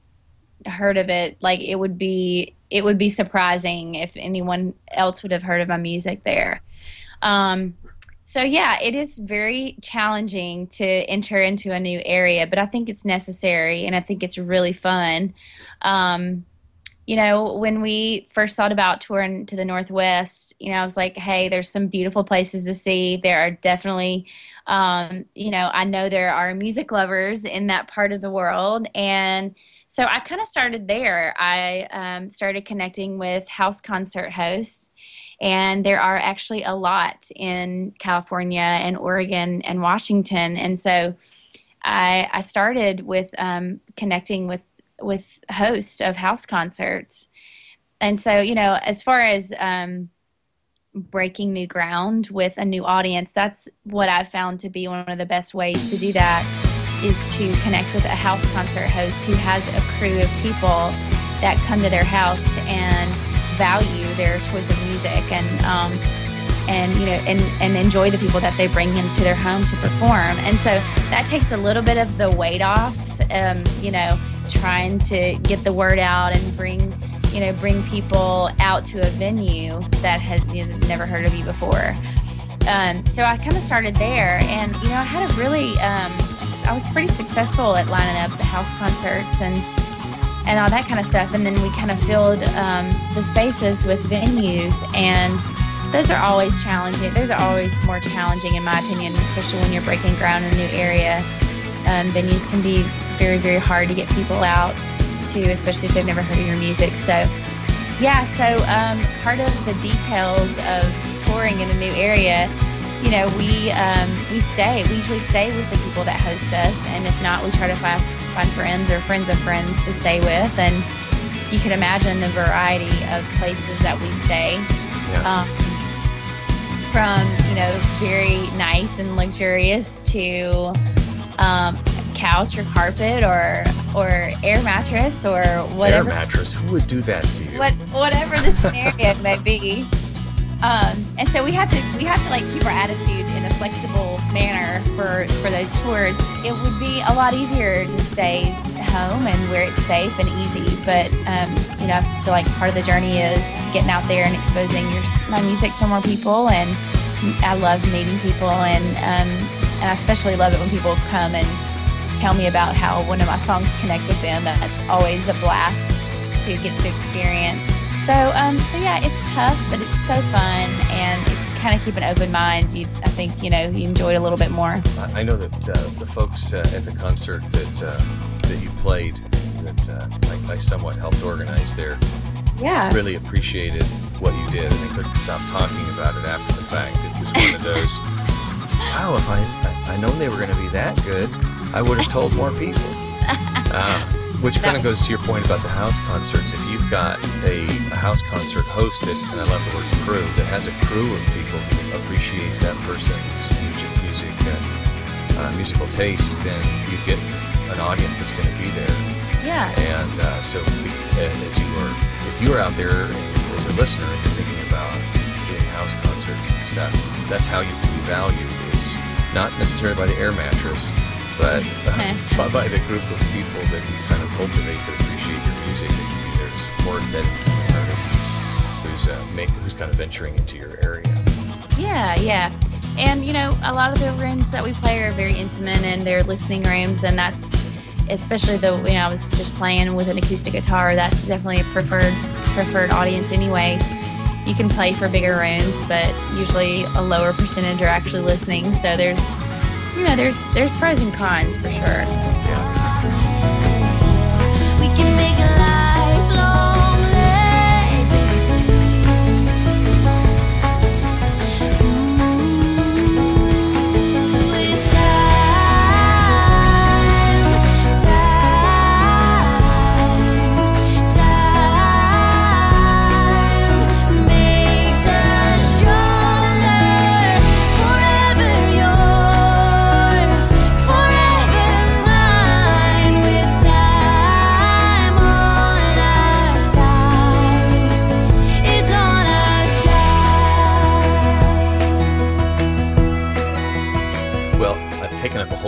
heard of it, like it would be it would be surprising if anyone else would have heard of my music there. Um, so yeah, it is very challenging to enter into a new area, but I think it's necessary and I think it's really fun. Um, you know, when we first thought about touring to the Northwest, you know, I was like, hey, there's some beautiful places to see. There are definitely, um, you know, I know there are music lovers in that part of the world. And so I kind of started there. I um, started connecting with house concert hosts and there are actually a lot in California and Oregon and Washington. And so I, I started with um, connecting with with hosts of house concerts, and so you know, as far as um, breaking new ground with a new audience, that's what I've found to be one of the best ways to do that is to connect with a house concert host who has a crew of people that come to their house and value their choice of music and um, and you know and and enjoy the people that they bring into their home to perform. And so that takes a little bit of the weight off um, you know trying to get the word out and bring you know bring people out to a venue that had you know, never heard of you before. Um, so I kind of started there and you know I had a really um, I was pretty successful at lining up the house concerts and and all that kind of stuff. And then we kind of filled um, the spaces with venues, and those are always challenging. Those are always more challenging, in my opinion, especially when you're breaking ground in a new area. Um, venues can be very, very hard to get people out to, especially if they've never heard of your music. So, yeah, so um, part of the details of touring in a new area you know, we um, we stay. We usually stay with the people that host us, and if not, we try to find find friends or friends of friends to stay with. And you can imagine the variety of places that we stay. Yeah. Um, from you know very nice and luxurious to um, couch or carpet or or air mattress or whatever. Air mattress. Who would do that to you? What, whatever the scenario may be. Um, and so we have to we have to like keep our attitude in a flexible manner for for those tours. It would be a lot easier to stay home and where it's safe and easy. But um, you know, I feel like part of the journey is getting out there and exposing your my music to more people. And I love meeting people, and um, and I especially love it when people come and tell me about how one of my songs connect with them. That's always a blast to get to experience. So, um, so yeah, it's tough, but it's so fun, and if you kind of keep an open mind, you, I think, you know, you enjoy it a little bit more. I know that uh, the folks uh, at the concert that uh, that you played, that uh, I, I, somewhat helped organize there, yeah, really appreciated what you did, and they couldn't stop talking about it after the fact. It was one of those. wow, if I I, I known they were going to be that good, I would have told more people. Uh, which kind of goes to your point about the house concerts. If you've got a, a, house concert hosted, and I love the word crew, that has a crew of people who appreciates that person's music, music and uh, musical taste, then you get an audience that's going to be there. Yeah. And uh, so, as you were, if you were out there as a listener and you're thinking about doing house concerts and stuff, that's how you can be valued. Is not necessarily by the air mattress, but uh, by, by the group of people that you kind of cultivate that appreciate your music. That there's more embedded an artist who's who's, uh, make, who's kind of venturing into your area. Yeah, yeah. And you know, a lot of the rooms that we play are very intimate and they're listening rooms, and that's especially the you know I was just playing with an acoustic guitar. That's definitely a preferred preferred audience anyway. You can play for bigger rooms, but usually a lower percentage are actually listening. So there's you know, there's there's pros and cons for sure. Yeah.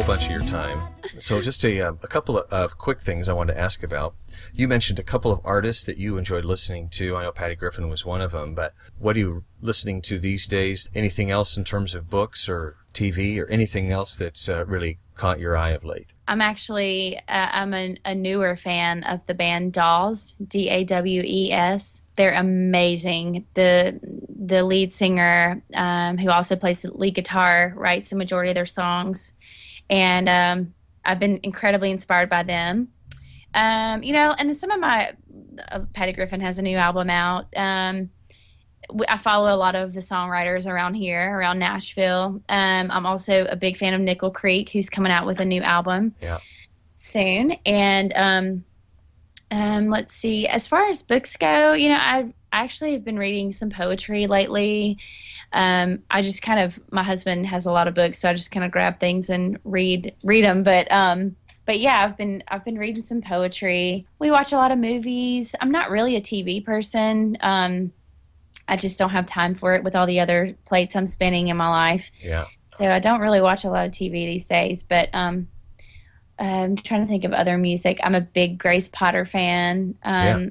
Whole bunch of your time. So just a, uh, a couple of uh, quick things I wanted to ask about. You mentioned a couple of artists that you enjoyed listening to. I know Patty Griffin was one of them, but what are you listening to these days? Anything else in terms of books or TV or anything else that's uh, really caught your eye of late? I'm actually uh, I'm a, a, newer fan of the band Dawes, D A W E S. They're amazing. the The lead singer, um, who also plays lead guitar, writes the majority of their songs, and um, I've been incredibly inspired by them. Um, you know, and some of my uh, Patty Griffin has a new album out. Um, I follow a lot of the songwriters around here, around Nashville. Um, I'm also a big fan of Nickel Creek, who's coming out with a new album yeah. soon. And um, um, let's see, as far as books go, you know, I actually have been reading some poetry lately. Um, I just kind of, my husband has a lot of books, so I just kind of grab things and read read them. But um, but yeah, I've been I've been reading some poetry. We watch a lot of movies. I'm not really a TV person. Um, I just don't have time for it with all the other plates I'm spinning in my life. Yeah. So I don't really watch a lot of TV these days, but um, I'm trying to think of other music. I'm a big Grace Potter fan. Um, yeah.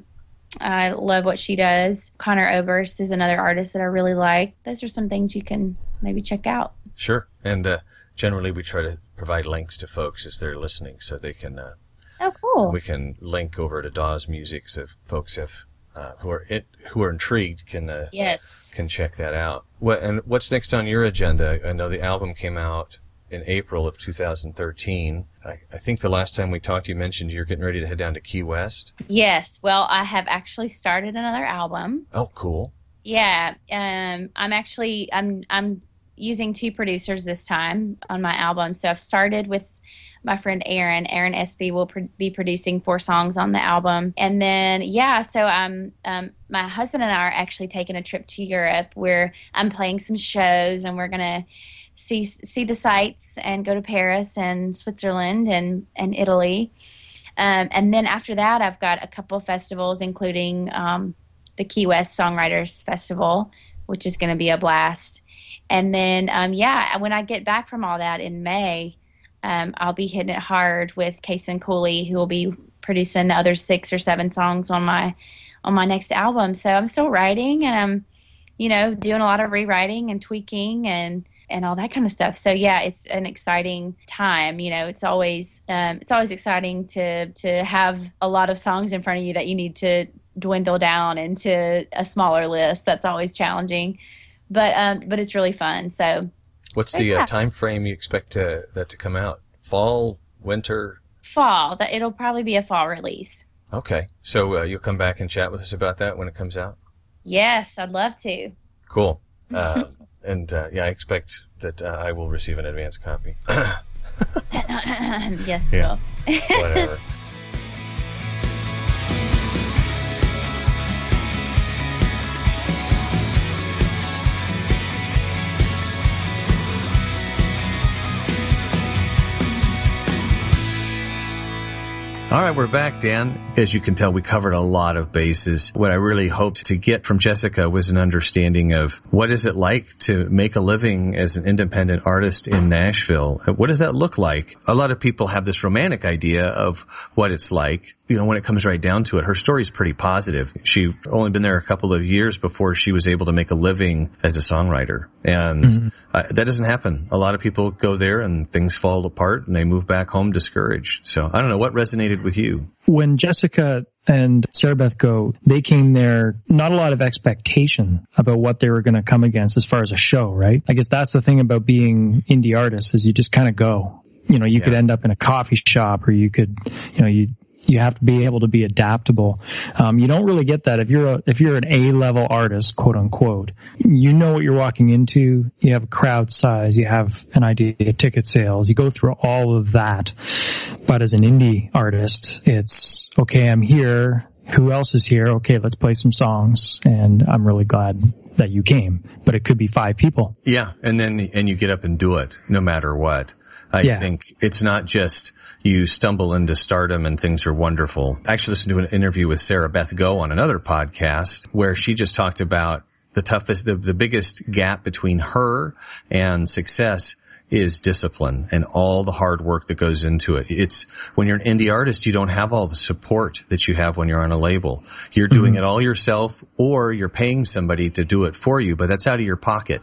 I love what she does. Conor Oberst is another artist that I really like. Those are some things you can maybe check out. Sure. And uh, generally, we try to provide links to folks as they're listening so they can. Uh, oh, cool. We can link over to Dawes Music so folks have uh, who are it, who are intrigued can uh, yes can check that out. What and what's next on your agenda? I know the album came out in April of 2013. I, I, think the last time we talked, you mentioned you're getting ready to head down to Key West. Yes. Well, I have actually started another album. Oh, cool. Yeah. Um, I'm actually I'm I'm using two producers this time on my album. So I've started with my friend Aaron. Aaron SB will pr- be producing four songs on the album. And then, yeah, so um, um, my husband and I are actually taking a trip to Europe where I'm playing some shows and we're going to see see the sights and go to Paris and Switzerland and, and Italy. Um, and then after that, I've got a couple festivals, including um, the Key West Songwriters Festival, which is going to be a blast. And then, um, yeah, when I get back from all that in May, um, I'll be hitting it hard with Cason Cooley, who will be producing the other six or seven songs on my on my next album. So I'm still writing and I'm, you know, doing a lot of rewriting and tweaking and and all that kind of stuff. So yeah, it's an exciting time. You know, it's always um, it's always exciting to to have a lot of songs in front of you that you need to dwindle down into a smaller list. That's always challenging, but um, but it's really fun. So What's the uh, time frame you expect to, that to come out? Fall, winter? Fall. That it'll probably be a fall release. Okay, so uh, you'll come back and chat with us about that when it comes out. Yes, I'd love to. Cool. Uh, and uh, yeah, I expect that uh, I will receive an advance copy. yes, yeah. Whatever. All right, we're back, Dan. As you can tell, we covered a lot of bases. What I really hoped to get from Jessica was an understanding of what is it like to make a living as an independent artist in Nashville? What does that look like? A lot of people have this romantic idea of what it's like. You know, when it comes right down to it, her story is pretty positive. She only been there a couple of years before she was able to make a living as a songwriter. And mm-hmm. uh, that doesn't happen. A lot of people go there and things fall apart and they move back home discouraged. So I don't know what resonated with you? When Jessica and Sarah Beth go, they came there, not a lot of expectation about what they were going to come against as far as a show, right? I guess that's the thing about being indie artists is you just kind of go. You know, you yeah. could end up in a coffee shop or you could, you know, you you have to be able to be adaptable. Um, you don't really get that if you're a, if you're an A level artist, quote unquote. You know what you're walking into. You have a crowd size. You have an idea of ticket sales. You go through all of that. But as an indie artist, it's okay. I'm here. Who else is here? Okay, let's play some songs. And I'm really glad that you came. But it could be five people. Yeah, and then and you get up and do it no matter what. I yeah. think it's not just you stumble into stardom and things are wonderful. I actually listened to an interview with Sarah Beth Go on another podcast where she just talked about the toughest, the, the biggest gap between her and success is discipline and all the hard work that goes into it. It's when you're an indie artist, you don't have all the support that you have when you're on a label. You're doing Mm-hmm. it all yourself or you're paying somebody to do it for you, but that's out of your pocket.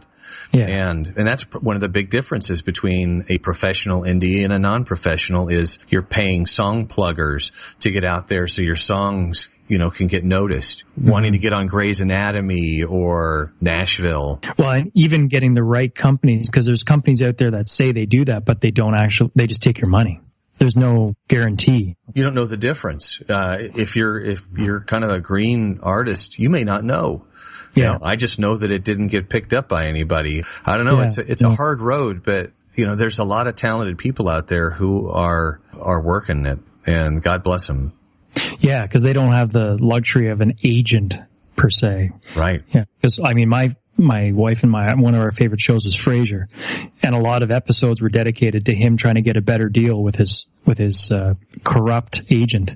Yeah. And, and that's one of the big differences between a professional indie and a non-professional is you're paying song pluggers to get out there so your songs, you know, can get noticed. Wanting to get on Grey's Anatomy or Nashville. Well, and even getting the right companies, because there's companies out there that say they do that, but they don't actually, they just take your money. There's no guarantee. You don't know the difference. Uh, if you're, if you're kind of a green artist, you may not know. You Yeah. know, I just know that it didn't get picked up by anybody. I don't know. Yeah. It's a, it's Yeah. a hard road, but you know, there's a lot of talented people out there who are are working it, and God bless them. Yeah, because they don't have the luxury of an agent per se. Right. Yeah, because I mean, my my wife and my one of our favorite shows is Frasier, and a lot of episodes were dedicated to him trying to get a better deal with his with his uh, corrupt agent,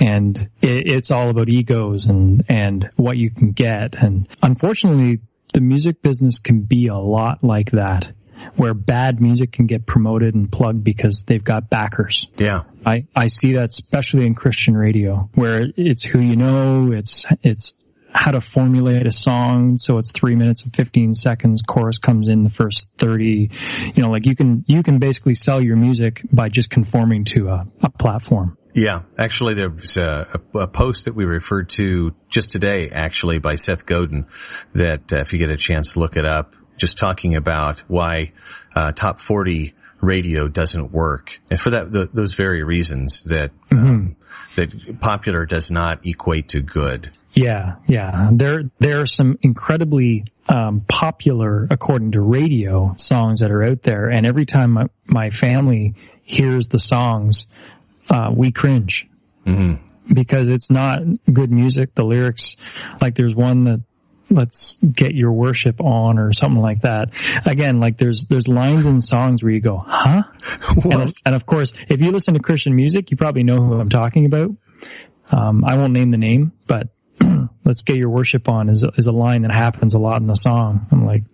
and it, it's all about egos and and what you can get, and unfortunately, the music business can be a lot like that. Where bad music can get promoted and plugged because they've got backers. Yeah. I, I see that especially in Christian radio where it's who you know, it's, it's how to formulate a song. So it's three minutes and 15 seconds. Chorus comes in the first 30. You know, like you can, you can basically sell your music by just conforming to a, a platform. Yeah, actually, there was a, a, post that we referred to just today, actually, by Seth Godin, that uh, if you get a chance, to look it up. Just talking about why uh, top forty radio doesn't work, and for that, th those very reasons that um, that popular does not equate to good. Yeah, yeah. There there are some incredibly um, popular, according to radio, songs that are out there, and every time my, my family hears the songs, uh, we cringe because it's not good music. The lyrics, like there's one that let's get your worship on or something like that. Again, like there's there's lines in songs where you go, huh? And, and of course, if you listen to Christian music, you probably know who I'm talking about. Um, I won't name the name, but let's get your worship on is is a line that happens a lot in the song. I'm like,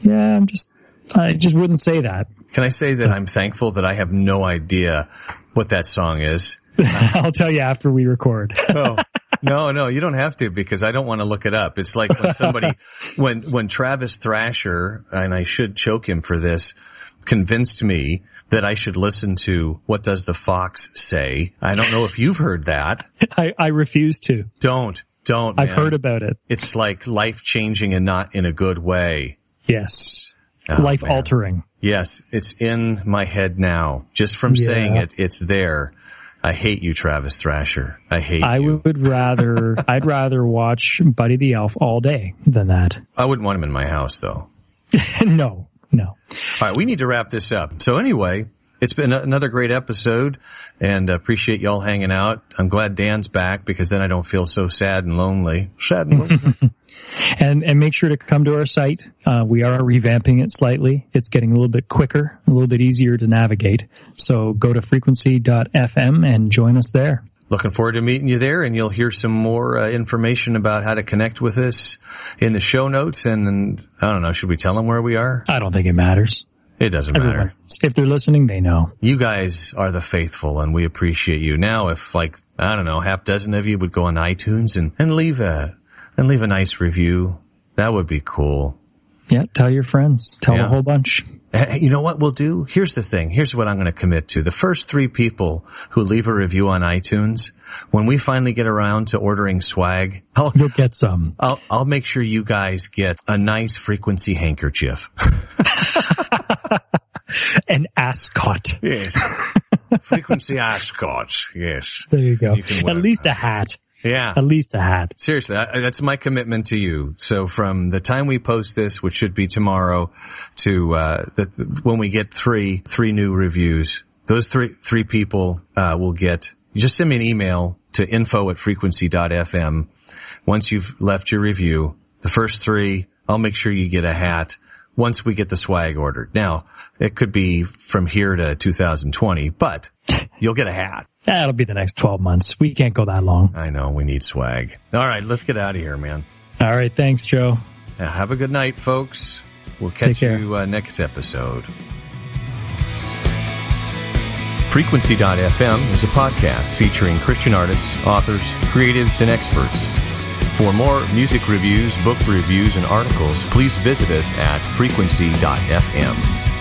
yeah, I'm just, I just wouldn't say that. Can I say that I'm thankful that I have no idea what that song is? I'll tell you after we record. Oh. No, no, you don't have to because I don't want to look it up. It's like when somebody, when, when Travis Thrasher, and I should choke him for this, convinced me that I should listen to What Does the Fox Say? I don't know if you've heard that. I, I refuse to. Don't, don't. I've man. heard about it. It's like life changing and not in a good way. Yes. Oh, Life man. altering. Yes, it's in my head now. Just from Yeah. saying it, it's there. I hate you, Travis Thrasher. I hate I you. I would rather, I'd rather watch Buddy the Elf all day than that. I wouldn't want him in my house though. no, no. All right, we need to wrap this up. So anyway, it's been another great episode and appreciate y'all hanging out. I'm glad Dan's back because then I don't feel so sad and lonely. Sad and lonely. And, and make sure to come to our site. Uh, we are revamping it slightly. It's getting a little bit quicker, a little bit easier to navigate. So go to frequency.fm and join us there. Looking forward to meeting you there and you'll hear some more uh, information about how to connect with us in the show notes. And, and I don't know, should we tell them where we are? I don't think it matters. It doesn't matter. If they're listening, they know. You guys are the faithful and we appreciate you. Now, if like, I don't know, half dozen of you would go on iTunes and, and leave a, and leave a nice review, that would be cool. Yeah, tell your friends. Tell Yeah. a whole bunch. Eh, You know what we'll do? Here's the thing. Here's what I'm going to commit to. The first three people who leave a review on iTunes, when we finally get around to ordering swag, I'll, You'll get some. I'll, I'll make sure you guys get a nice frequency handkerchief. An ascot. Yes. frequency ascots. Yes. There you go. You At least a hat. Yeah. At least a hat. Seriously, I, that's my commitment to you. So from the time we post this, which should be tomorrow, to uh, the, when we get three three new reviews, those three three people uh, will get. Just send me an email to info at frequency.fm. Once you've left your review, the first three, I'll make sure you get a hat once we get the swag ordered. Now, it could be from here to 2020, but you'll get a hat. That'll be the next 12 months. We can't go that long. I know. We need swag. All right. Let's get out of here, man. All right. Thanks, Joe. Now, have a good night, folks. We'll catch you uh, next episode. Frequency.fm is a podcast featuring Christian artists, authors, creatives, and experts. For more music reviews, book reviews, and articles, please visit us at frequency.fm.